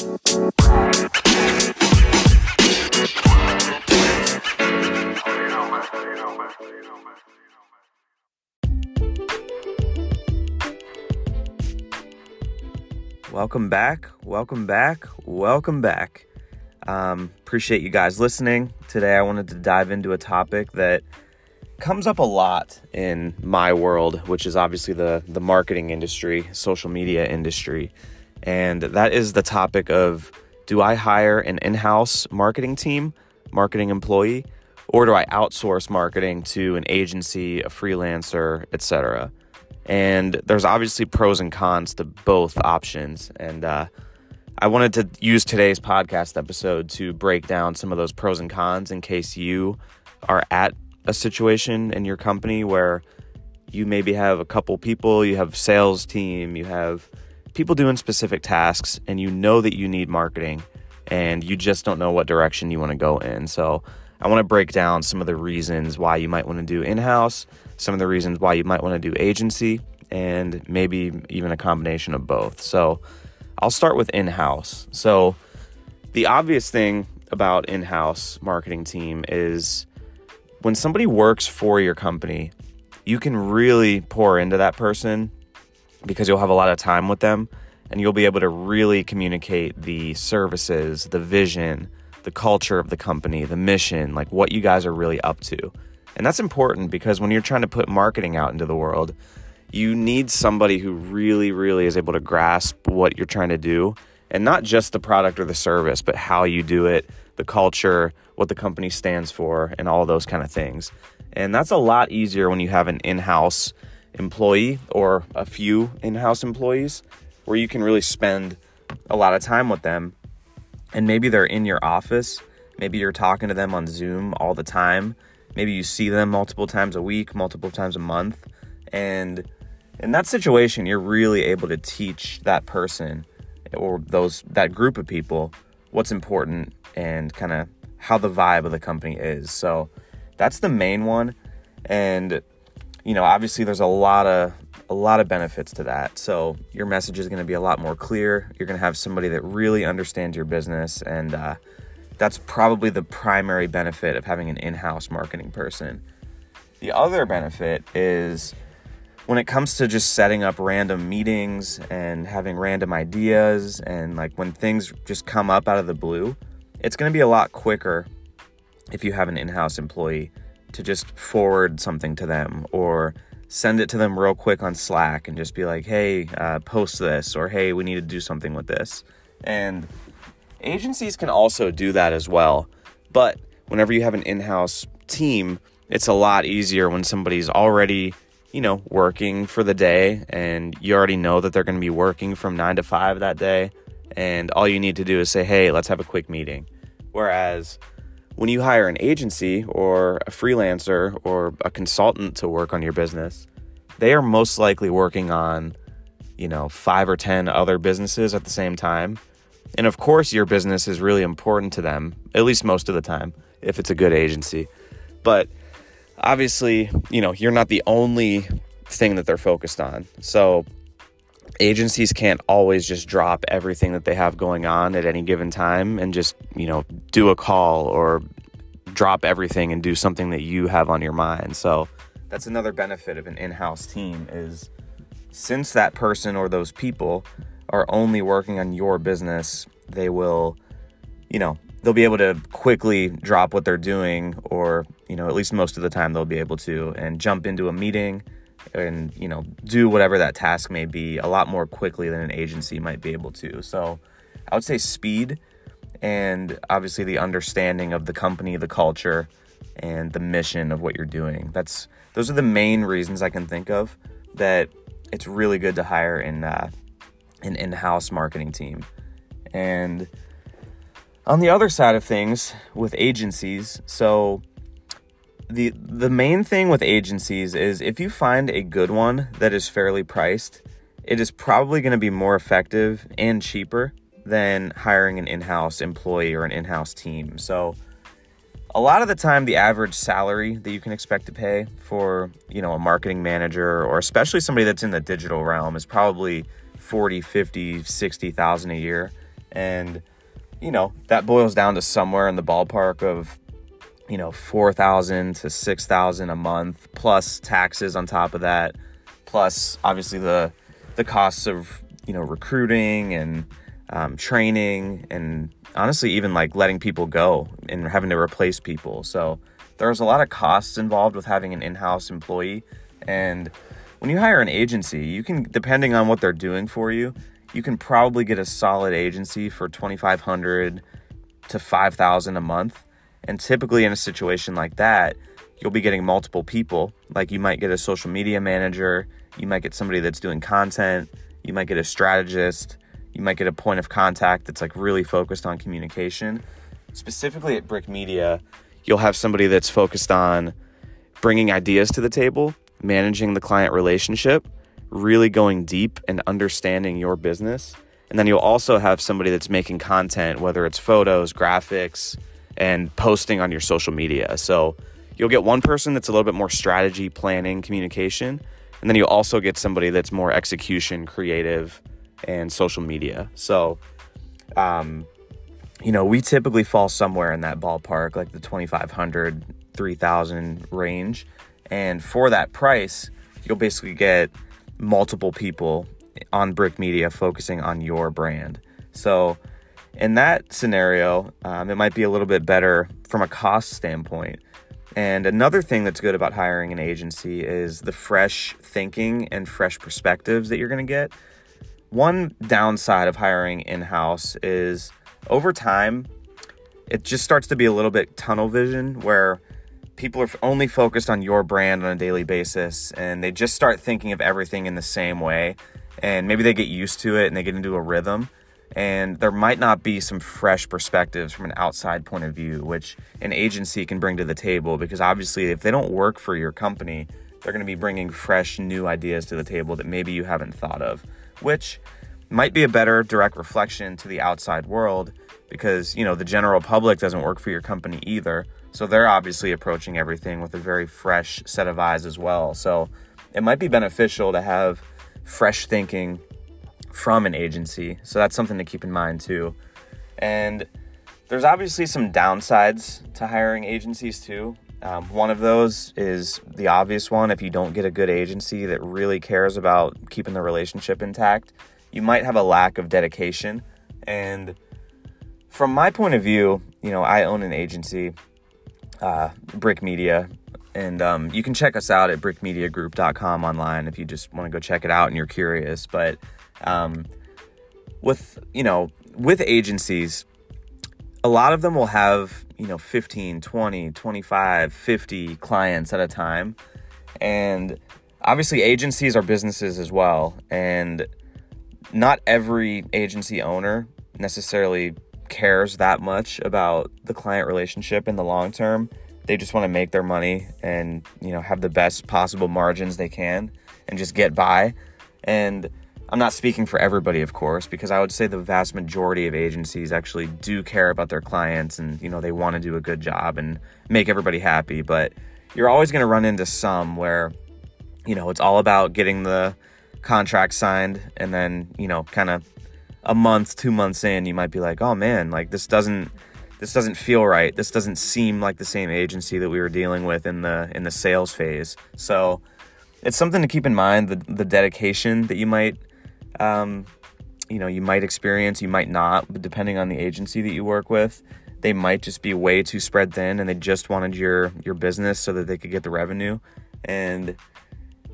Welcome back, welcome back, welcome back. Um, appreciate you guys listening. Today, I wanted to dive into a topic that comes up a lot in my world, which is obviously the, the marketing industry, social media industry. And that is the topic of do I hire an in house marketing team, marketing employee, or do I outsource marketing to an agency, a freelancer, etc.? And there's obviously pros and cons to both options. And uh, I wanted to use today's podcast episode to break down some of those pros and cons in case you are at a situation in your company where you maybe have a couple people, you have sales team, you have people doing specific tasks, and you know that you need marketing and you just don't know what direction you want to go in. So I want to break down some of the reasons why you might want to do in house some of the reasons why you might want to do agency, and maybe even a combination of both. So I'll start with in house. So the obvious thing about in house marketing team is when somebody works for your company, you can really pour into that person because you'll have a lot of time with them and you'll be able to really communicate the services, the vision, the culture of the company, the mission, like what you guys are really up to. And that's important because when you're trying to put marketing out into the world, you need somebody who really, really is able to grasp what you're trying to do and not just the product or the service, but how you do it, the culture, what the company stands for, and all those kind of things. And that's a lot easier when you have an in house employee or a few in house employees where you can really spend a lot of time with them. And maybe they're in your office, maybe you're talking to them on Zoom all the time maybe you see them multiple times a week, multiple times a month. And in that situation, you're really able to teach that person or those that group of people what's important and kind of how the vibe of the company is. So that's the main one. And you know, obviously there's a lot of a lot of benefits to that. So your message is going to be a lot more clear. You're going to have somebody that really understands your business and uh, that's probably the primary benefit of having an in house marketing person. The other benefit is when it comes to just setting up random meetings and having random ideas, and like when things just come up out of the blue, it's going to be a lot quicker if you have an in house employee to just forward something to them or send it to them real quick on Slack and just be like, hey, uh, post this, or hey, we need to do something with this. And Agencies can also do that as well, but whenever you have an in house team, it's a lot easier when somebody's already, you know, working for the day and you already know that they're going to be working from nine to five that day. And all you need to do is say, hey, let's have a quick meeting. Whereas when you hire an agency or a freelancer or a consultant to work on your business, they are most likely working on, you know, five or 10 other businesses at the same time. And of course, your business is really important to them, at least most of the time, if it's a good agency. But obviously, you know, you're not the only thing that they're focused on. So agencies can't always just drop everything that they have going on at any given time and just, you know, do a call or drop everything and do something that you have on your mind. So that's another benefit of an in-house team is since that person or those people are only working on your business, they will, you know, they'll be able to quickly drop what they're doing, or, you know, at least most of the time they'll be able to, and jump into a meeting and, you know, do whatever that task may be a lot more quickly than an agency might be able to. So I would say speed and obviously the understanding of the company, the culture, and the mission of what you're doing. That's those are the main reasons I can think of that it's really good to hire in uh, an in house marketing team. And on the other side of things, with agencies, so the the main thing with agencies is if you find a good one that is fairly priced, it is probably going to be more effective and cheaper than hiring an in-house employee or an in-house team. So a lot of the time the average salary that you can expect to pay for, you know, a marketing manager or especially somebody that's in the digital realm is probably 40, 50, 60,000 a year. And, you know, that boils down to somewhere in the ballpark of, you know, 4,000 to 6,000 a month plus taxes on top of that, plus obviously the the costs of, you know, recruiting and um, training and honestly even like letting people go and having to replace people. So there's a lot of costs involved with having an in-house employee and when you hire an agency, you can depending on what they're doing for you, you can probably get a solid agency for 2500 to 5000 a month. And typically in a situation like that, you'll be getting multiple people. Like you might get a social media manager, you might get somebody that's doing content, you might get a strategist, you might get a point of contact that's like really focused on communication. Specifically at Brick Media, you'll have somebody that's focused on bringing ideas to the table, managing the client relationship, really going deep and understanding your business. And then you'll also have somebody that's making content, whether it's photos, graphics, and posting on your social media. So you'll get one person that's a little bit more strategy, planning, communication. And then you'll also get somebody that's more execution, creative, and social media. So, um, you know, we typically fall somewhere in that ballpark, like the 2,500, 3,000 range. And for that price, you'll basically get multiple people on Brick Media focusing on your brand. So, in that scenario, um, it might be a little bit better from a cost standpoint. And another thing that's good about hiring an agency is the fresh thinking and fresh perspectives that you're going to get. One downside of hiring in house is over time, it just starts to be a little bit tunnel vision where people are only focused on your brand on a daily basis and they just start thinking of everything in the same way. And maybe they get used to it and they get into a rhythm. And there might not be some fresh perspectives from an outside point of view, which an agency can bring to the table. Because obviously, if they don't work for your company, they're going to be bringing fresh, new ideas to the table that maybe you haven't thought of which might be a better direct reflection to the outside world because, you know, the general public doesn't work for your company either. So they're obviously approaching everything with a very fresh set of eyes as well. So it might be beneficial to have fresh thinking from an agency. So that's something to keep in mind too. And there's obviously some downsides to hiring agencies too. Um, one of those is the obvious one. If you don't get a good agency that really cares about keeping the relationship intact, you might have a lack of dedication. And from my point of view, you know, I own an agency, uh, Brick Media, and um, you can check us out at brickmediagroup.com online if you just want to go check it out and you're curious. But um, with, you know, with agencies, a lot of them will have you know 15 20 25 50 clients at a time. And obviously agencies are businesses as well. And not every agency owner necessarily cares that much about the client relationship in the long term. They just want to make their money and you know have the best possible margins they can and just get by. And I'm not speaking for everybody, of course, because I would say the vast majority of agencies actually do care about their clients and, you know, they want to do a good job and make everybody happy. But you're always going to run into some where, you know, it's all about getting the contract signed and then, you know, kind of a month, two months in, you might be like, oh man, like this doesn't. This doesn't feel right. This doesn't seem like the same agency that we were dealing with in the in the sales phase. So, it's something to keep in mind the the dedication that you might um, you know, you might experience, you might not, but depending on the agency that you work with, they might just be way too spread thin and they just wanted your your business so that they could get the revenue. And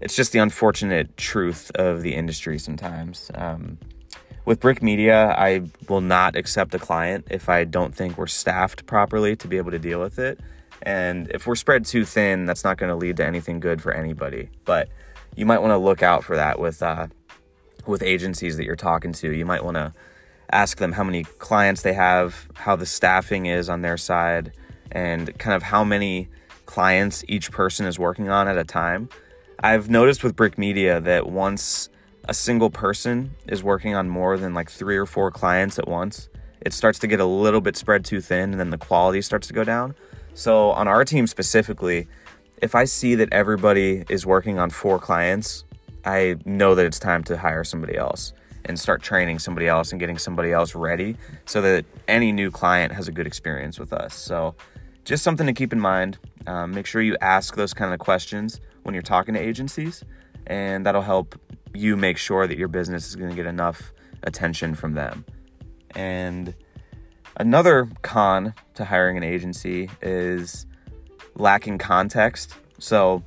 it's just the unfortunate truth of the industry sometimes. Um, with Brick Media, I will not accept a client if I don't think we're staffed properly to be able to deal with it. And if we're spread too thin, that's not going to lead to anything good for anybody. But you might want to look out for that with uh, with agencies that you're talking to. You might want to ask them how many clients they have, how the staffing is on their side, and kind of how many clients each person is working on at a time. I've noticed with Brick Media that once a single person is working on more than like three or four clients at once, it starts to get a little bit spread too thin and then the quality starts to go down. So, on our team specifically, if I see that everybody is working on four clients I know that it's time to hire somebody else. and start training somebody else and getting somebody else ready so that any new client has a good experience with us. So, just something to keep in mind. Um, make sure you ask those kind of questions when you're talking to agencies, and that'll help you make sure that your business is going to get enough attention from them. And another con to hiring an agency is lacking context. So,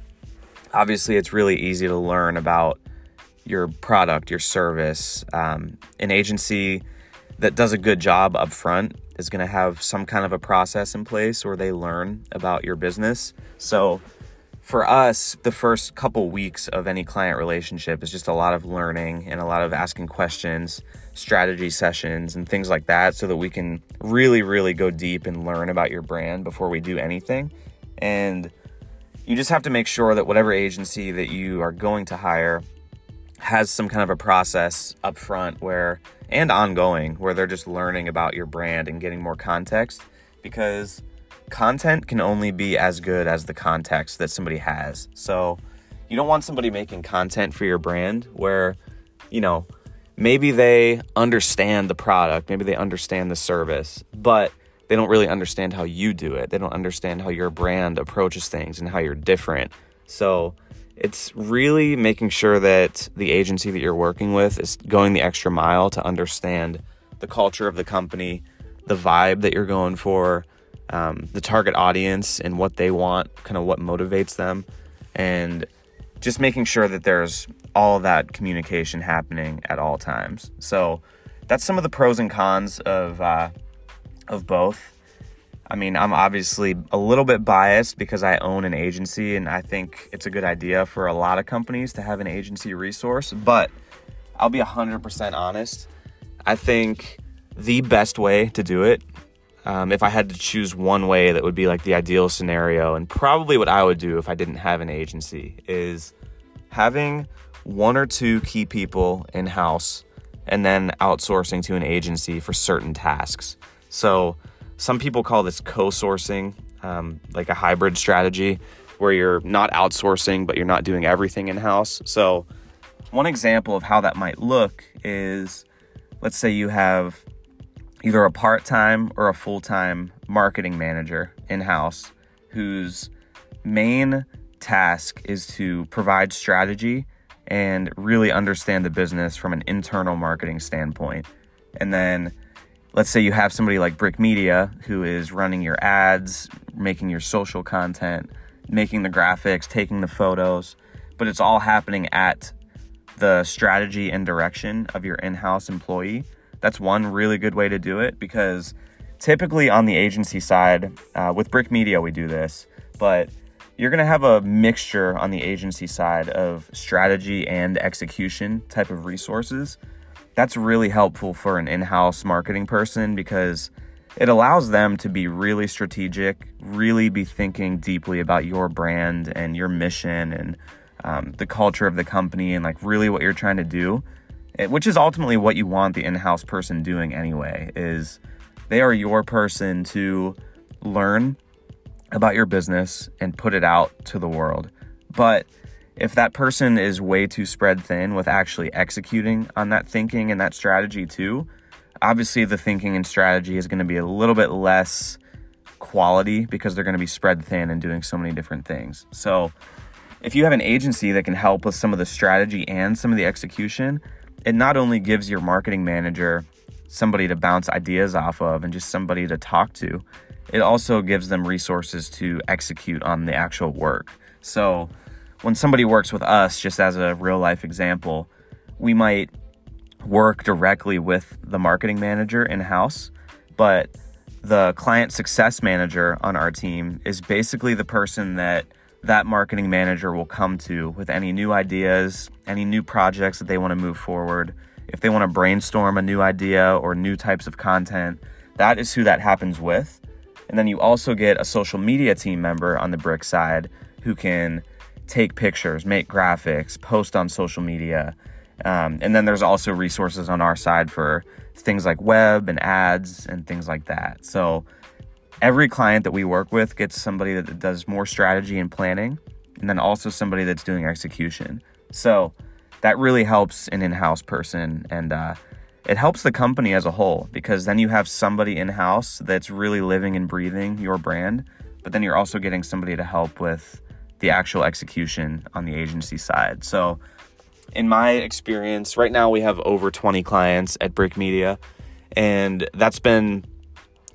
obviously, it's really easy to learn about your product, your service. Um, an agency that does a good job up front is going to have some kind of a process in place where they learn about your business. So, for us, the first couple weeks of any client relationship is just a lot of learning and a lot of asking questions, strategy sessions, and things like that so that we can really, really go deep and learn about your brand before we do anything. And you just have to make sure that whatever agency that you are going to hire has some kind of a process up front where and ongoing where they're just learning about your brand and getting more context because content can only be as good as the context that somebody has. So you don't want somebody making content for your brand where, you know, maybe they understand the product, maybe they understand the service, but they don't really understand how you do it. They don't understand how your brand approaches things and how you're different. So it's really making sure that the agency that you're working with is going the extra mile to understand the culture of the company, the vibe that you're going for, um, the target audience and what they want, kind of what motivates them, and just making sure that there's all that communication happening at all times. So that's some of the pros and cons of uh, of both. I mean, I'm obviously a little bit biased because I own an agency, and I think it's a good idea for a lot of companies to have an agency resource. But I'll be 100% honest. I think the best way to do it um, if I had to choose one way that would be like the ideal scenario, and probably what I would do if I didn't have an agency, is having one or two key people in house and then outsourcing to an agency for certain tasks. So, some people call this co sourcing, um, like a hybrid strategy where you're not outsourcing, but you're not doing everything in house. So, one example of how that might look is let's say you have either a part time or a full time marketing manager in house whose main task is to provide strategy and really understand the business from an internal marketing standpoint. And then let's say you have somebody like Brick Media who is running your ads, making your social content, making the graphics, taking the photos, but it's all happening at the strategy and direction of your in house employee. That's one really good way to do it because typically on the agency side, uh, with Brick Media, we do this, but you're going to have a mixture on the agency side of strategy and execution type of resources. That's really helpful for an in house marketing person because it allows them to be really strategic, really be thinking deeply about your brand and your mission and um, the culture of the company and like really what you're trying to do which is ultimately what you want the in-house person doing anyway is they are your person to learn about your business and put it out to the world. But if that person is way too spread thin with actually executing on that thinking and that strategy too obviously the thinking and strategy is going to be a little bit less quality because they're going to be spread thin and doing so many different things so if you have an agency that can help with some of the strategy and some of the execution it not only gives your marketing manager somebody to bounce ideas off of and just somebody to talk to, it also gives them resources to execute on the actual work. So, when somebody works with us, just as a real life example, we might work directly with the marketing manager in house, but the client success manager on our team is basically the person that that marketing manager will come to with any new ideas, any new projects that they want to move forward. If they want to brainstorm a new idea or new types of content, that is who that happens with. And then you also get a social media team member on the brick side who can take pictures, make graphics, post on social media. Um, and then there's also resources on our side for things like web and ads and things like that. So every client that we work with gets somebody that does more strategy and planning, and then also somebody that's doing execution. So that really helps an in-house person and uh, it helps the company as a whole because then you have somebody in-house that's really living and breathing your brand but then you're also getting somebody to help with the actual execution on the agency side so in my experience right now we have over 20 clients at brick media and that's been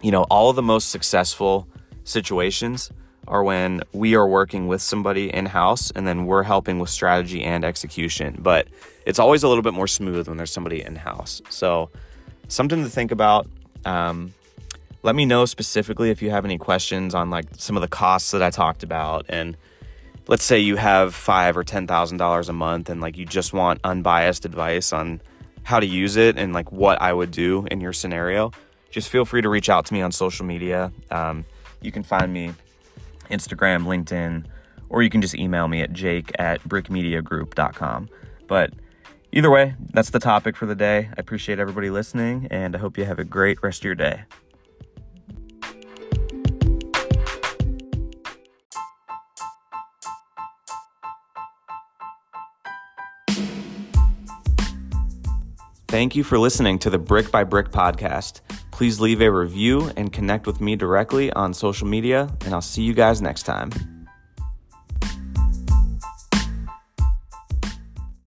you know all of the most successful situations are when we are working with somebody in house and then we're helping with strategy and execution. But it's always a little bit more smooth when there's somebody in house. So, something to think about. Um, let me know specifically if you have any questions on like some of the costs that I talked about. And let's say you have five or ten thousand dollars a month, and like you just want unbiased advice on how to use it and like what I would do in your scenario. Just feel free to reach out to me on social media. Um, you can find me Instagram, LinkedIn, or you can just email me at jake at brickmediagroup.com. But either way, that's the topic for the day. I appreciate everybody listening, and I hope you have a great rest of your day. Thank you for listening to the Brick by Brick podcast. Please leave a review and connect with me directly on social media, and I'll see you guys next time.